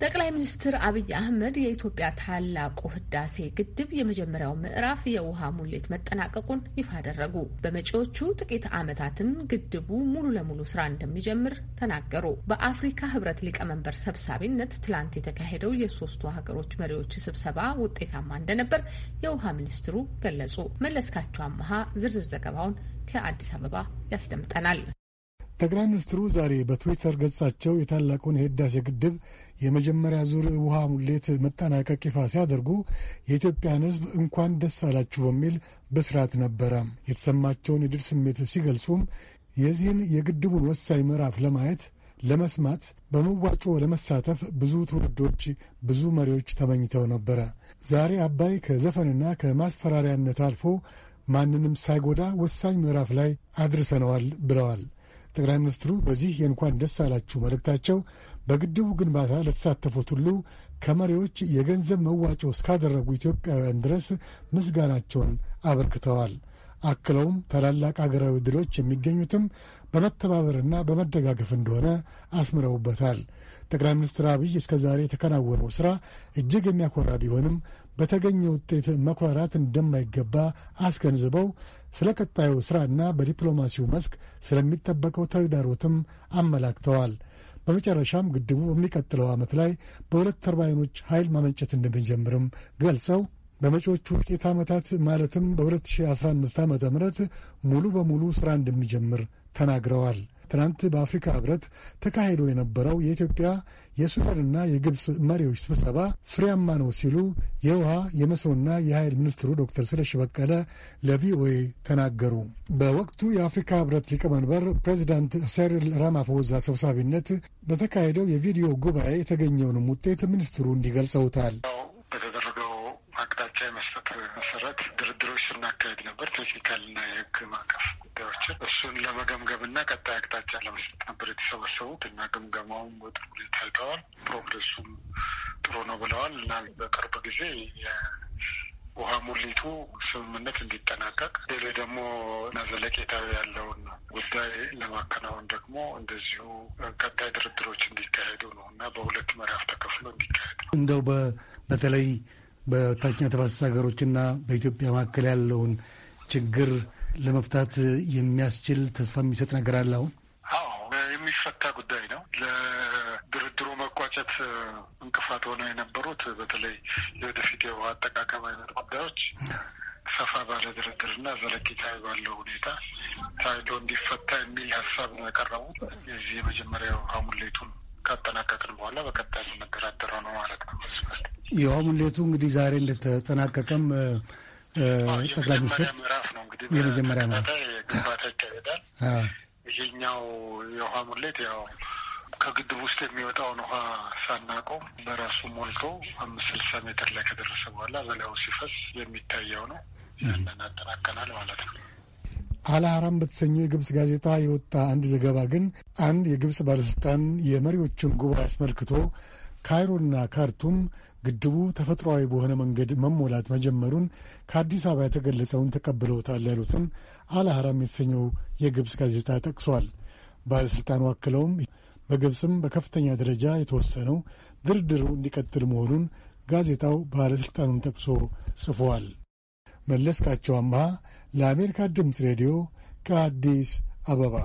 ጠቅላይ ሚኒስትር አብይ አህመድ የኢትዮጵያ ታላቁ ህዳሴ ግድብ የመጀመሪያው ምዕራፍ የውሃ ሙሌት መጠናቀቁን ይፋ አደረጉ። በመጪዎቹ ጥቂት ዓመታትም ግድቡ ሙሉ ለሙሉ ስራ እንደሚጀምር ተናገሩ። በአፍሪካ ህብረት ሊቀመንበር ሰብሳቢነት ትላንት የተካሄደው የሶስቱ ሀገሮች መሪዎች ስብሰባ ውጤታማ እንደነበር የውሃ ሚኒስትሩ ገለጹ። መለስካቸው አመሃ ዝርዝር ዘገባውን ከአዲስ አበባ ያስደምጠናል። ጠቅላይ ሚኒስትሩ ዛሬ በትዊተር ገጻቸው የታላቁን የህዳሴ ግድብ የመጀመሪያ ዙር ውሃ ሙሌት መጠናቀቅ ይፋ ሲያደርጉ የኢትዮጵያን ሕዝብ እንኳን ደስ አላችሁ በሚል ብስራት ነበረ የተሰማቸውን የድል ስሜት ሲገልጹም የዚህን የግድቡን ወሳኝ ምዕራፍ ለማየት ለመስማት በመዋጮ ለመሳተፍ ብዙ ትውልዶች፣ ብዙ መሪዎች ተመኝተው ነበረ። ዛሬ አባይ ከዘፈንና ከማስፈራሪያነት አልፎ ማንንም ሳይጎዳ ወሳኝ ምዕራፍ ላይ አድርሰነዋል ብለዋል። ጠቅላይ ሚኒስትሩ በዚህ የእንኳን ደስ አላችሁ መልእክታቸው በግድቡ ግንባታ ለተሳተፉት ሁሉ ከመሪዎች የገንዘብ መዋጮ እስካደረጉ ኢትዮጵያውያን ድረስ ምስጋናቸውን አበርክተዋል። አክለውም ታላላቅ አገራዊ ድሎች የሚገኙትም በመተባበርና በመደጋገፍ እንደሆነ አስምረውበታል። ጠቅላይ ሚኒስትር አብይ እስከ ዛሬ የተከናወነው ሥራ እጅግ የሚያኮራ ቢሆንም በተገኘ ውጤት መኩራራት እንደማይገባ አስገንዝበው ስለ ቀጣዩ ሥራና በዲፕሎማሲው መስክ ስለሚጠበቀው ተግዳሮትም አመላክተዋል። በመጨረሻም ግድቡ በሚቀጥለው ዓመት ላይ በሁለት ተርባይኖች ኃይል ማመንጨት እንደሚጀምርም ገልጸው በመጪዎቹ ጥቂት ዓመታት ማለትም በ2015 ዓ ም ሙሉ በሙሉ ሥራ እንደሚጀምር ተናግረዋል። ትናንት በአፍሪካ ህብረት ተካሂዶ የነበረው የኢትዮጵያ የሱዳንና የግብፅ መሪዎች ስብሰባ ፍሬያማ ነው ሲሉ የውሃ የመስኖና የኃይል ሚኒስትሩ ዶክተር ስለሺ በቀለ ለቪኦኤ ተናገሩ። በወቅቱ የአፍሪካ ህብረት ሊቀመንበር ፕሬዚዳንት ሴሪል ራማፎዛ ሰብሳቢነት በተካሄደው የቪዲዮ ጉባኤ የተገኘውንም ውጤት ሚኒስትሩ እንዲገልጸውታል። አቅጣጫ የመስጠት መሰረት ድርድሮች ስናካሄድ ነበር። ቴክኒካልና የህግ ማዕቀፍ ጉዳዮችን እሱን ለመገምገምና ቀጣይ አቅጣጫ ለመስጠት ነበር የተሰበሰቡት እና ግምገማውም በጥሩ ሁኔታ ታይተዋል። ፕሮግሬሱም ጥሩ ነው ብለዋል እና በቅርብ ጊዜ ውሃ ሙሊቱ ስምምነት እንዲጠናቀቅ ሌሎች ደግሞ ዘለቄታዊ ያለውን ጉዳይ ለማከናወን ደግሞ እንደዚሁ ቀጣይ ድርድሮች እንዲካሄዱ ነው እና በሁለት ምዕራፍ ተከፍሎ እንዲካሄድ ነው። እንደው በተለይ በታችኛ ተፋሰስ ሀገሮችና በኢትዮጵያ መካከል ያለውን ችግር ለመፍታት የሚያስችል ተስፋ የሚሰጥ ነገር አለ? አሁን የሚፈታ ጉዳይ ነው። ለድርድሩ መቋጨት እንቅፋት ሆነው የነበሩት በተለይ የወደፊት የውሃ አጠቃቀም አይነት ጉዳዮች ሰፋ ባለ ድርድርና ዘለቂታዊ ባለው ሁኔታ ታይቶ እንዲፈታ የሚል ሀሳብ ነው ያቀረቡት። የዚህ የመጀመሪያው ውሃ ሙሌቱን ካጠናቀቅን በኋላ በቀጣይ የምንደራደረው ነው ማለት ነው። ሙሌቱ እንግዲህ ዛሬ እንደተጠናቀቀም ጠቅላይ ሚኒስትር ምዕራፍ ነው እንግዲህ የመጀመሪያ ምዕራፍ ግንባታ ይካሄዳል። ይሄኛው የውሃ ሙሌት ያው ከግድብ ውስጥ የሚወጣውን ውሃ ሳናቆም በራሱ ሞልቶ አምስት ስልሳ ሜትር ላይ ከደረሰ በኋላ በላዩ ሲፈስ የሚታየው ነው። ያንን አጠናቀናል ማለት ነው። አልአህራም በተሰኘው የግብፅ ጋዜጣ የወጣ አንድ ዘገባ ግን አንድ የግብፅ ባለሥልጣን የመሪዎችን ጉባኤ አስመልክቶ ካይሮና ካርቱም ግድቡ ተፈጥሯዊ በሆነ መንገድ መሞላት መጀመሩን ከአዲስ አበባ የተገለጸውን ተቀብለውታል ያሉትን አልአህራም የተሰኘው የግብፅ ጋዜጣ ጠቅሷል። ባለሥልጣኑ አክለውም በግብፅም በከፍተኛ ደረጃ የተወሰነው ድርድሩ እንዲቀጥል መሆኑን ጋዜጣው ባለሥልጣኑን ጠቅሶ ጽፏል። መለስካቸው አምሃ ለአሜሪካ ድምፅ ሬዲዮ ከአዲስ አበባ